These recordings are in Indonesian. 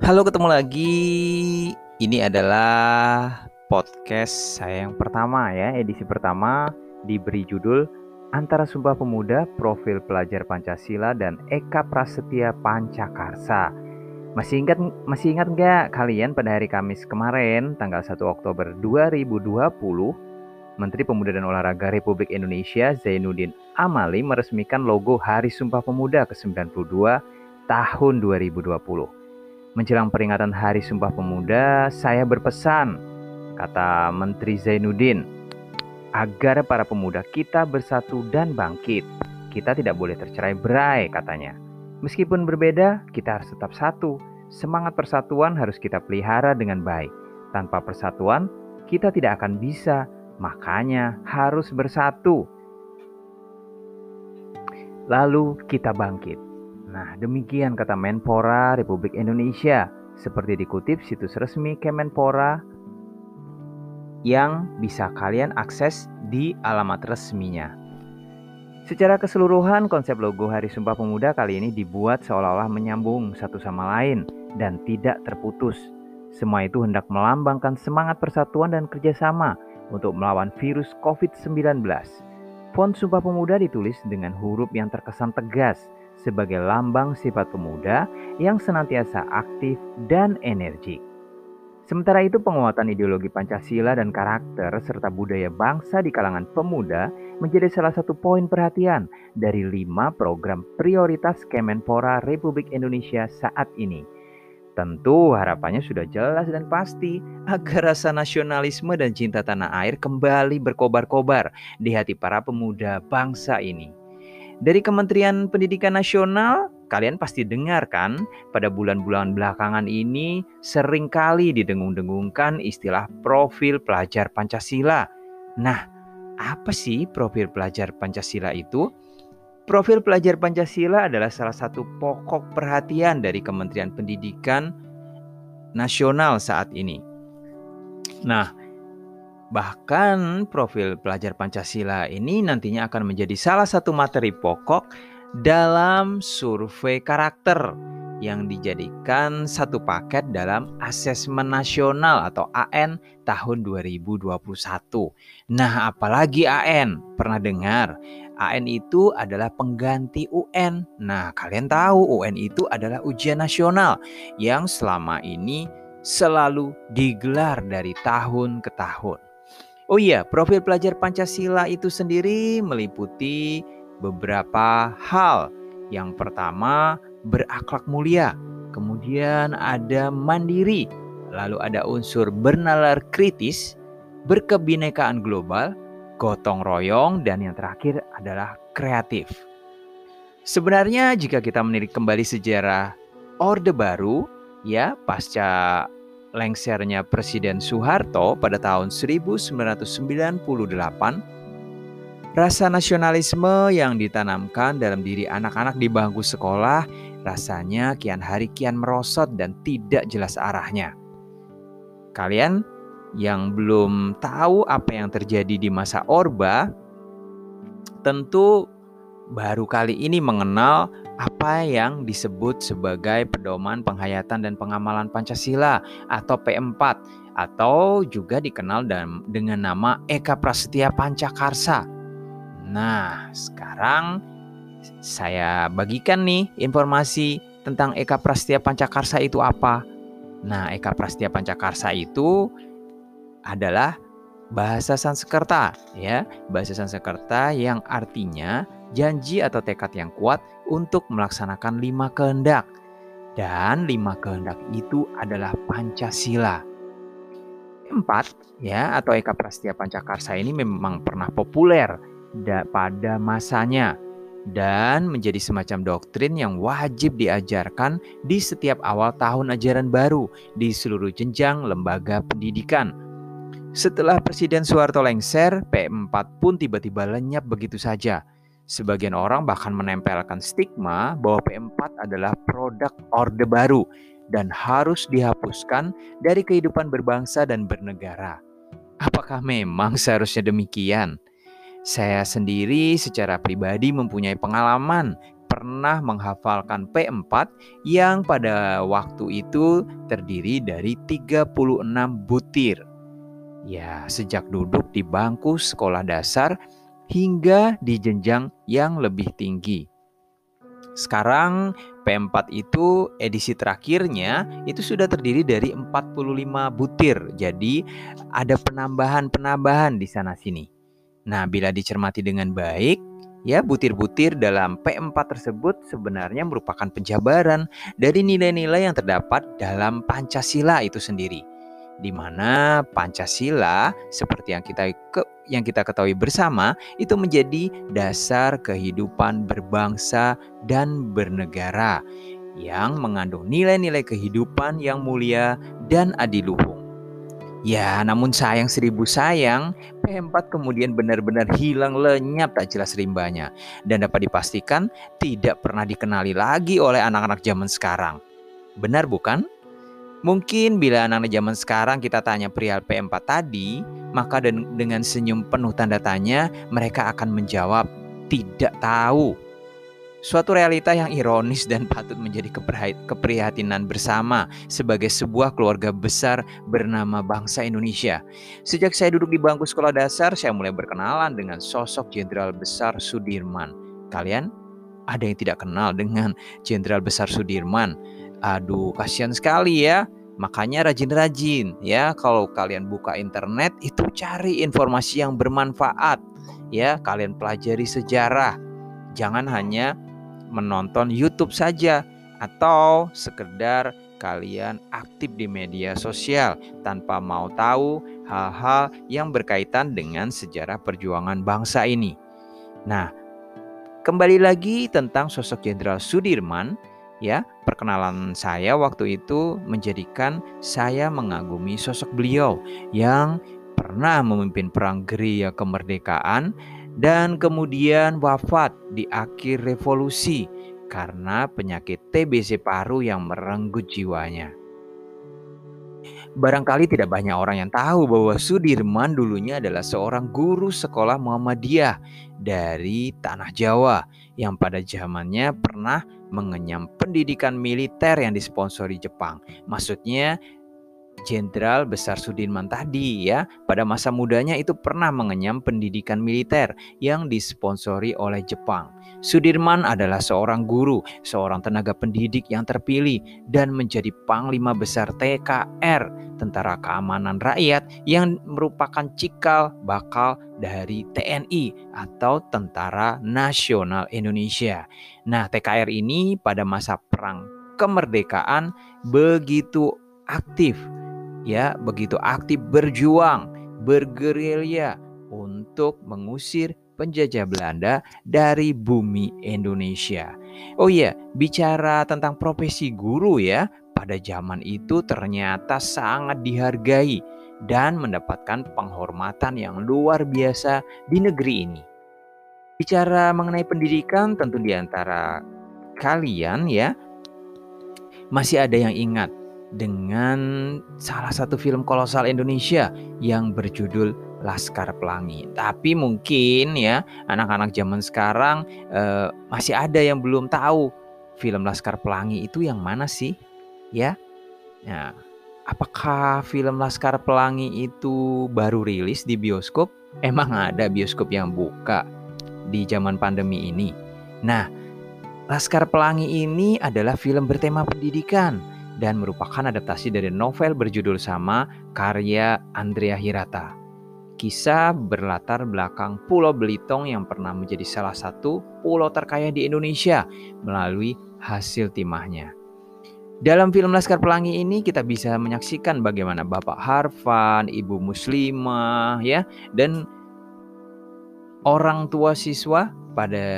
Halo, ketemu lagi. Ini adalah podcast saya yang pertama ya, edisi pertama diberi judul Antara Sumpah Pemuda, Profil Pelajar Pancasila dan Eka Prasetya Pancakarsa. Masih ingat masih ingat nggak kalian pada hari Kamis kemarin, tanggal 1 Oktober 2020, Menteri Pemuda dan Olahraga Republik Indonesia Zainuddin Amali meresmikan logo Hari Sumpah Pemuda ke-92 tahun 2020. Menjelang peringatan Hari Sumpah Pemuda, saya berpesan, kata Menteri Zainuddin, agar para pemuda kita bersatu dan bangkit. Kita tidak boleh tercerai berai, katanya. Meskipun berbeda, kita harus tetap satu. Semangat persatuan harus kita pelihara dengan baik. Tanpa persatuan, kita tidak akan bisa, makanya harus bersatu. Lalu kita bangkit. Nah, demikian kata Menpora Republik Indonesia seperti dikutip situs resmi Kemenpora yang bisa kalian akses di alamat resminya. Secara keseluruhan, konsep logo Hari Sumpah Pemuda kali ini dibuat seolah-olah menyambung satu sama lain dan tidak terputus. Semua itu hendak melambangkan semangat persatuan dan kerjasama untuk melawan virus COVID-19. Font Sumpah Pemuda ditulis dengan huruf yang terkesan tegas, sebagai lambang sifat pemuda yang senantiasa aktif dan energik. Sementara itu penguatan ideologi Pancasila dan karakter serta budaya bangsa di kalangan pemuda menjadi salah satu poin perhatian dari lima program prioritas Kemenpora Republik Indonesia saat ini. Tentu harapannya sudah jelas dan pasti agar rasa nasionalisme dan cinta tanah air kembali berkobar-kobar di hati para pemuda bangsa ini. Dari Kementerian Pendidikan Nasional, kalian pasti dengar kan, pada bulan-bulan belakangan ini sering kali didengung-dengungkan istilah profil pelajar Pancasila. Nah, apa sih profil pelajar Pancasila itu? Profil pelajar Pancasila adalah salah satu pokok perhatian dari Kementerian Pendidikan Nasional saat ini. Nah, Bahkan profil pelajar Pancasila ini nantinya akan menjadi salah satu materi pokok dalam survei karakter yang dijadikan satu paket dalam asesmen nasional atau AN tahun 2021. Nah, apalagi AN? Pernah dengar? AN itu adalah pengganti UN. Nah, kalian tahu UN itu adalah ujian nasional yang selama ini selalu digelar dari tahun ke tahun. Oh iya, profil pelajar Pancasila itu sendiri meliputi beberapa hal. Yang pertama, berakhlak mulia. Kemudian ada mandiri, lalu ada unsur bernalar kritis, berkebinekaan global, gotong royong, dan yang terakhir adalah kreatif. Sebenarnya jika kita menilik kembali sejarah Orde Baru, ya pasca lengsernya Presiden Soeharto pada tahun 1998, rasa nasionalisme yang ditanamkan dalam diri anak-anak di bangku sekolah rasanya kian hari kian merosot dan tidak jelas arahnya. Kalian yang belum tahu apa yang terjadi di masa Orba, tentu baru kali ini mengenal apa yang disebut sebagai pedoman penghayatan dan pengamalan Pancasila atau P4 atau juga dikenal dengan nama Eka Prasetya Pancakarsa. Nah, sekarang saya bagikan nih informasi tentang Eka Prasetya Pancakarsa itu apa. Nah, Eka Prasetya Pancakarsa itu adalah bahasa Sanskerta ya, bahasa Sanskerta yang artinya janji atau tekad yang kuat untuk melaksanakan lima kehendak. Dan lima kehendak itu adalah Pancasila. Empat, ya, atau Eka Prastia Pancakarsa ini memang pernah populer pada masanya dan menjadi semacam doktrin yang wajib diajarkan di setiap awal tahun ajaran baru di seluruh jenjang lembaga pendidikan. Setelah Presiden Soeharto lengser, P4 pun tiba-tiba lenyap begitu saja Sebagian orang bahkan menempelkan stigma bahwa P4 adalah produk Orde Baru dan harus dihapuskan dari kehidupan berbangsa dan bernegara. Apakah memang seharusnya demikian? Saya sendiri secara pribadi mempunyai pengalaman pernah menghafalkan P4 yang pada waktu itu terdiri dari 36 butir. Ya, sejak duduk di bangku sekolah dasar hingga di jenjang yang lebih tinggi. Sekarang P4 itu edisi terakhirnya itu sudah terdiri dari 45 butir. Jadi ada penambahan-penambahan di sana sini. Nah, bila dicermati dengan baik, ya butir-butir dalam P4 tersebut sebenarnya merupakan penjabaran dari nilai-nilai yang terdapat dalam Pancasila itu sendiri di mana Pancasila seperti yang kita ke, yang kita ketahui bersama itu menjadi dasar kehidupan berbangsa dan bernegara yang mengandung nilai-nilai kehidupan yang mulia dan adiluhung. Ya, namun sayang seribu sayang, P4 kemudian benar-benar hilang lenyap tak jelas rimbanya dan dapat dipastikan tidak pernah dikenali lagi oleh anak-anak zaman sekarang. Benar bukan? Mungkin bila anak-anak zaman sekarang kita tanya perihal P4 tadi, maka dengan senyum penuh tanda tanya, mereka akan menjawab tidak tahu. Suatu realita yang ironis dan patut menjadi keprihatinan bersama sebagai sebuah keluarga besar bernama bangsa Indonesia. Sejak saya duduk di bangku sekolah dasar, saya mulai berkenalan dengan sosok Jenderal Besar Sudirman. Kalian ada yang tidak kenal dengan Jenderal Besar Sudirman? Aduh, kasihan sekali ya. Makanya rajin-rajin ya kalau kalian buka internet itu cari informasi yang bermanfaat ya, kalian pelajari sejarah. Jangan hanya menonton YouTube saja atau sekedar kalian aktif di media sosial tanpa mau tahu hal-hal yang berkaitan dengan sejarah perjuangan bangsa ini. Nah, kembali lagi tentang sosok Jenderal Sudirman ya perkenalan saya waktu itu menjadikan saya mengagumi sosok beliau yang pernah memimpin perang gerilya kemerdekaan dan kemudian wafat di akhir revolusi karena penyakit TBC paru yang merenggut jiwanya. Barangkali tidak banyak orang yang tahu bahwa Sudirman dulunya adalah seorang guru sekolah Muhammadiyah dari tanah Jawa yang pada zamannya pernah mengenyam pendidikan militer yang disponsori Jepang. Maksudnya Jenderal Besar Sudirman tadi ya pada masa mudanya itu pernah mengenyam pendidikan militer yang disponsori oleh Jepang. Sudirman adalah seorang guru, seorang tenaga pendidik yang terpilih dan menjadi panglima besar TKR, Tentara Keamanan Rakyat yang merupakan cikal bakal dari TNI atau Tentara Nasional Indonesia. Nah, TKR ini pada masa perang kemerdekaan begitu aktif ya begitu aktif berjuang, bergerilya untuk mengusir penjajah Belanda dari bumi Indonesia. Oh iya, bicara tentang profesi guru ya, pada zaman itu ternyata sangat dihargai dan mendapatkan penghormatan yang luar biasa di negeri ini. Bicara mengenai pendidikan tentu di antara kalian ya masih ada yang ingat dengan salah satu film kolosal Indonesia yang berjudul Laskar Pelangi. Tapi mungkin ya anak-anak zaman sekarang eh, masih ada yang belum tahu film Laskar Pelangi itu yang mana sih? Ya. Nah, apakah film Laskar Pelangi itu baru rilis di bioskop? Emang ada bioskop yang buka di zaman pandemi ini? Nah, Laskar Pelangi ini adalah film bertema pendidikan dan merupakan adaptasi dari novel berjudul sama karya Andrea Hirata. Kisah berlatar belakang Pulau Belitung yang pernah menjadi salah satu pulau terkaya di Indonesia melalui hasil timahnya. Dalam film Laskar Pelangi ini kita bisa menyaksikan bagaimana Bapak Harfan, Ibu Muslimah ya dan orang tua siswa pada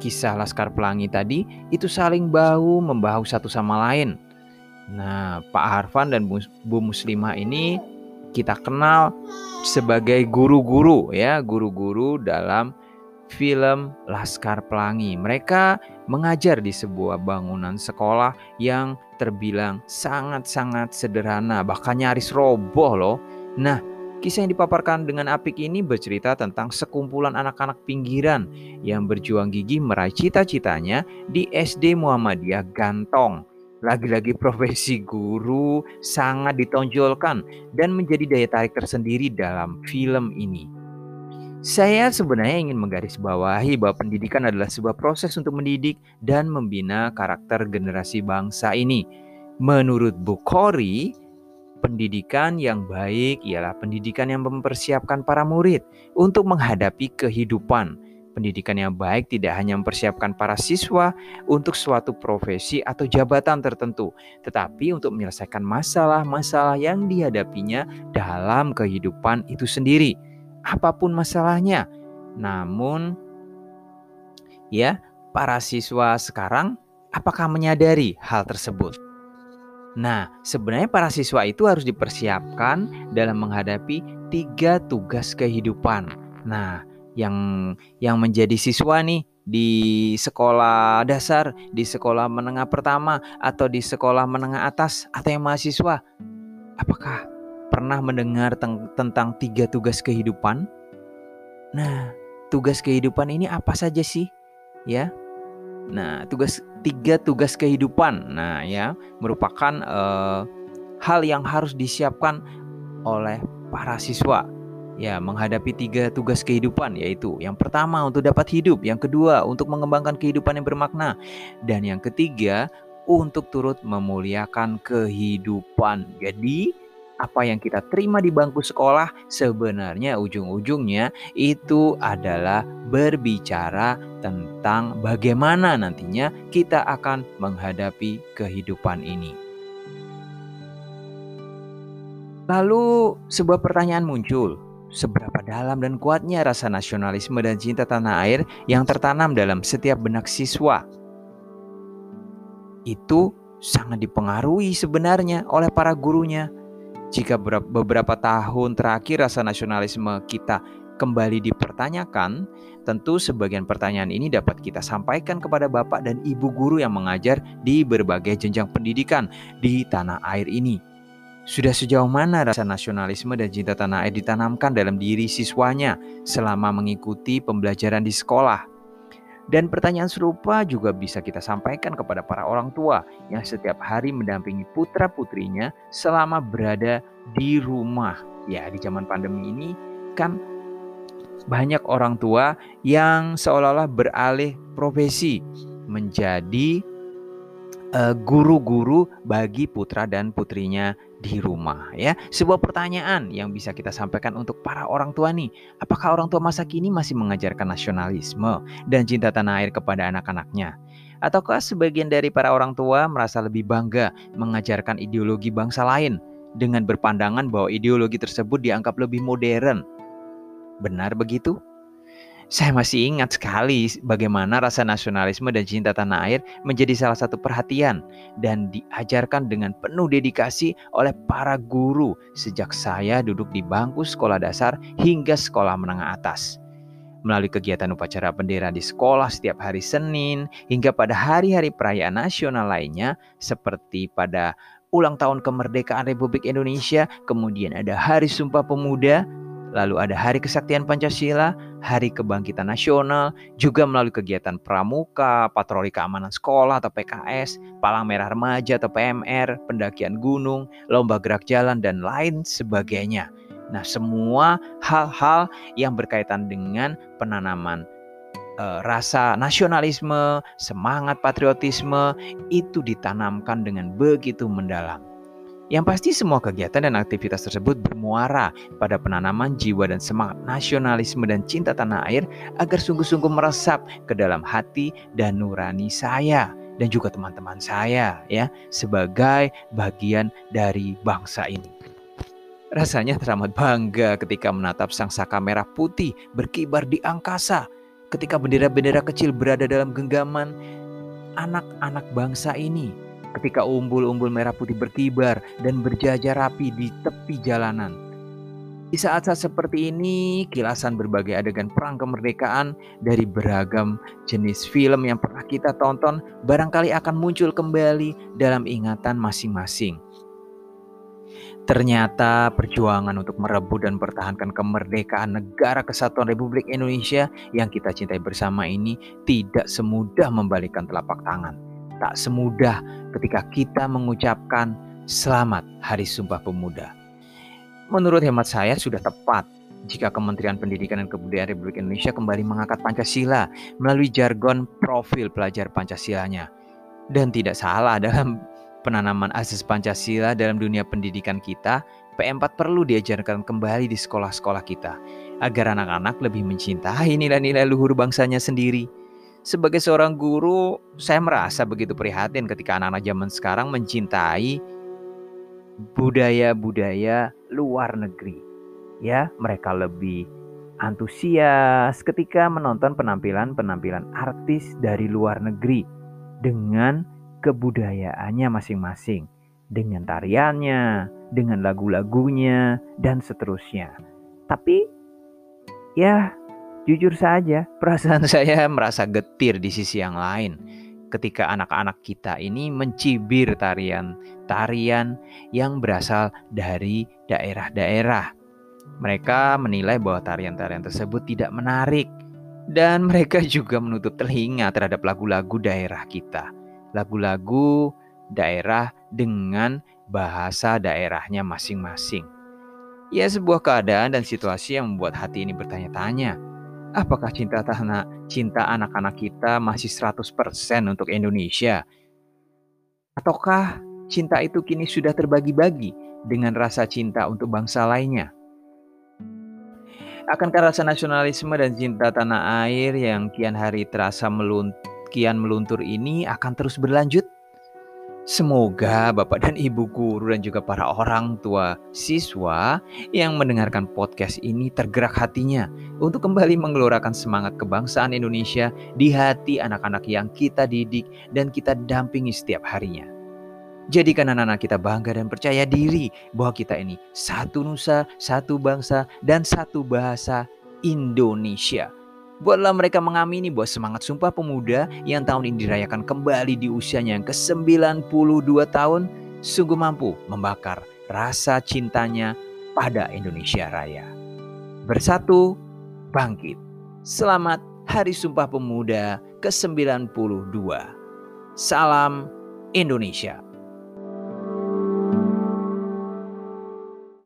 kisah Laskar Pelangi tadi itu saling bahu membahu satu sama lain. Nah, Pak Harfan dan Bu Muslimah ini kita kenal sebagai guru-guru ya, guru-guru dalam film Laskar Pelangi. Mereka mengajar di sebuah bangunan sekolah yang terbilang sangat-sangat sederhana, bahkan nyaris roboh loh. Nah, Kisah yang dipaparkan dengan apik ini bercerita tentang sekumpulan anak-anak pinggiran yang berjuang gigih meraih cita-citanya di SD Muhammadiyah Gantong. Lagi-lagi profesi guru sangat ditonjolkan dan menjadi daya tarik tersendiri dalam film ini. Saya sebenarnya ingin menggarisbawahi bahwa pendidikan adalah sebuah proses untuk mendidik dan membina karakter generasi bangsa ini. Menurut Bukhari, Pendidikan yang baik ialah pendidikan yang mempersiapkan para murid untuk menghadapi kehidupan. Pendidikan yang baik tidak hanya mempersiapkan para siswa untuk suatu profesi atau jabatan tertentu, tetapi untuk menyelesaikan masalah-masalah yang dihadapinya dalam kehidupan itu sendiri, apa pun masalahnya. Namun, ya, para siswa sekarang apakah menyadari hal tersebut? Nah, sebenarnya para siswa itu harus dipersiapkan dalam menghadapi tiga tugas kehidupan. Nah, yang yang menjadi siswa nih di sekolah dasar, di sekolah menengah pertama, atau di sekolah menengah atas, atau yang mahasiswa, apakah pernah mendengar tentang tiga tugas kehidupan? Nah, tugas kehidupan ini apa saja sih? Ya, Nah, tugas tiga tugas kehidupan. Nah, ya, merupakan uh, hal yang harus disiapkan oleh para siswa. Ya, menghadapi tiga tugas kehidupan yaitu yang pertama untuk dapat hidup, yang kedua untuk mengembangkan kehidupan yang bermakna, dan yang ketiga untuk turut memuliakan kehidupan. Jadi, apa yang kita terima di bangku sekolah sebenarnya ujung-ujungnya itu adalah berbicara tentang bagaimana nantinya kita akan menghadapi kehidupan ini. Lalu sebuah pertanyaan muncul, seberapa dalam dan kuatnya rasa nasionalisme dan cinta tanah air yang tertanam dalam setiap benak siswa? Itu sangat dipengaruhi sebenarnya oleh para gurunya jika beberapa tahun terakhir rasa nasionalisme kita kembali dipertanyakan, tentu sebagian pertanyaan ini dapat kita sampaikan kepada Bapak dan Ibu guru yang mengajar di berbagai jenjang pendidikan di tanah air ini. Sudah sejauh mana rasa nasionalisme dan cinta tanah air ditanamkan dalam diri siswanya selama mengikuti pembelajaran di sekolah? Dan pertanyaan serupa juga bisa kita sampaikan kepada para orang tua yang setiap hari mendampingi putra-putrinya selama berada di rumah. Ya, di zaman pandemi ini kan banyak orang tua yang seolah-olah beralih profesi menjadi eh, guru-guru bagi putra dan putrinya di rumah ya. Sebuah pertanyaan yang bisa kita sampaikan untuk para orang tua nih. Apakah orang tua masa kini masih mengajarkan nasionalisme dan cinta tanah air kepada anak-anaknya? Ataukah sebagian dari para orang tua merasa lebih bangga mengajarkan ideologi bangsa lain dengan berpandangan bahwa ideologi tersebut dianggap lebih modern? Benar begitu? Saya masih ingat sekali bagaimana rasa nasionalisme dan cinta tanah air menjadi salah satu perhatian dan diajarkan dengan penuh dedikasi oleh para guru sejak saya duduk di bangku sekolah dasar hingga sekolah menengah atas. Melalui kegiatan upacara bendera di sekolah setiap hari Senin hingga pada hari-hari perayaan nasional lainnya seperti pada ulang tahun kemerdekaan Republik Indonesia, kemudian ada Hari Sumpah Pemuda, Lalu ada Hari Kesaktian Pancasila, Hari Kebangkitan Nasional, juga melalui kegiatan pramuka, patroli keamanan sekolah atau PKS, Palang Merah Remaja atau PMR, pendakian gunung, lomba gerak jalan, dan lain sebagainya. Nah, semua hal-hal yang berkaitan dengan penanaman uh, rasa nasionalisme, semangat patriotisme itu ditanamkan dengan begitu mendalam. Yang pasti semua kegiatan dan aktivitas tersebut bermuara pada penanaman jiwa dan semangat nasionalisme dan cinta tanah air agar sungguh-sungguh meresap ke dalam hati dan nurani saya dan juga teman-teman saya ya sebagai bagian dari bangsa ini. Rasanya teramat bangga ketika menatap sang saka merah putih berkibar di angkasa ketika bendera-bendera kecil berada dalam genggaman anak-anak bangsa ini ketika umbul-umbul merah putih berkibar dan berjajar rapi di tepi jalanan. Di saat-saat seperti ini, kilasan berbagai adegan perang kemerdekaan dari beragam jenis film yang pernah kita tonton barangkali akan muncul kembali dalam ingatan masing-masing. Ternyata perjuangan untuk merebut dan pertahankan kemerdekaan negara kesatuan Republik Indonesia yang kita cintai bersama ini tidak semudah membalikkan telapak tangan. Tak semudah ketika kita mengucapkan selamat Hari Sumpah Pemuda. Menurut hemat saya sudah tepat jika Kementerian Pendidikan dan Kebudayaan Republik Indonesia kembali mengangkat Pancasila melalui jargon profil pelajar Pancasilanya. Dan tidak salah dalam penanaman asas Pancasila dalam dunia pendidikan kita, P4 perlu diajarkan kembali di sekolah-sekolah kita agar anak-anak lebih mencintai nilai-nilai luhur bangsanya sendiri. Sebagai seorang guru, saya merasa begitu prihatin ketika anak-anak zaman sekarang mencintai budaya-budaya luar negeri. Ya, mereka lebih antusias ketika menonton penampilan-penampilan artis dari luar negeri dengan kebudayaannya masing-masing, dengan tariannya, dengan lagu-lagunya, dan seterusnya. Tapi, ya, jujur saja, perasaan saya merasa getir di sisi yang lain. Ketika anak-anak kita ini mencibir tarian-tarian yang berasal dari daerah-daerah. Mereka menilai bahwa tarian-tarian tersebut tidak menarik, dan mereka juga menutup telinga terhadap lagu-lagu daerah kita. Lagu-lagu daerah dengan bahasa daerahnya masing-masing. Ya sebuah keadaan dan situasi yang membuat hati ini bertanya-tanya, apakah cinta tanah, cinta anak-anak kita masih 100% untuk Indonesia? Ataukah cinta itu kini sudah terbagi-bagi dengan rasa cinta untuk bangsa lainnya? Akankah rasa nasionalisme dan cinta tanah air yang kian hari terasa meluntur kian meluntur ini akan terus berlanjut? Semoga Bapak dan Ibu guru dan juga para orang tua siswa yang mendengarkan podcast ini tergerak hatinya untuk kembali menggelorakan semangat kebangsaan Indonesia di hati anak-anak yang kita didik dan kita dampingi setiap harinya. Jadikan anak-anak kita bangga dan percaya diri bahwa kita ini satu nusa, satu bangsa, dan satu bahasa Indonesia. Buatlah mereka mengamini bahwa semangat Sumpah Pemuda yang tahun ini dirayakan kembali di usianya yang ke-92 tahun sungguh mampu membakar rasa cintanya pada Indonesia Raya. Bersatu, bangkit. Selamat Hari Sumpah Pemuda ke-92. Salam Indonesia.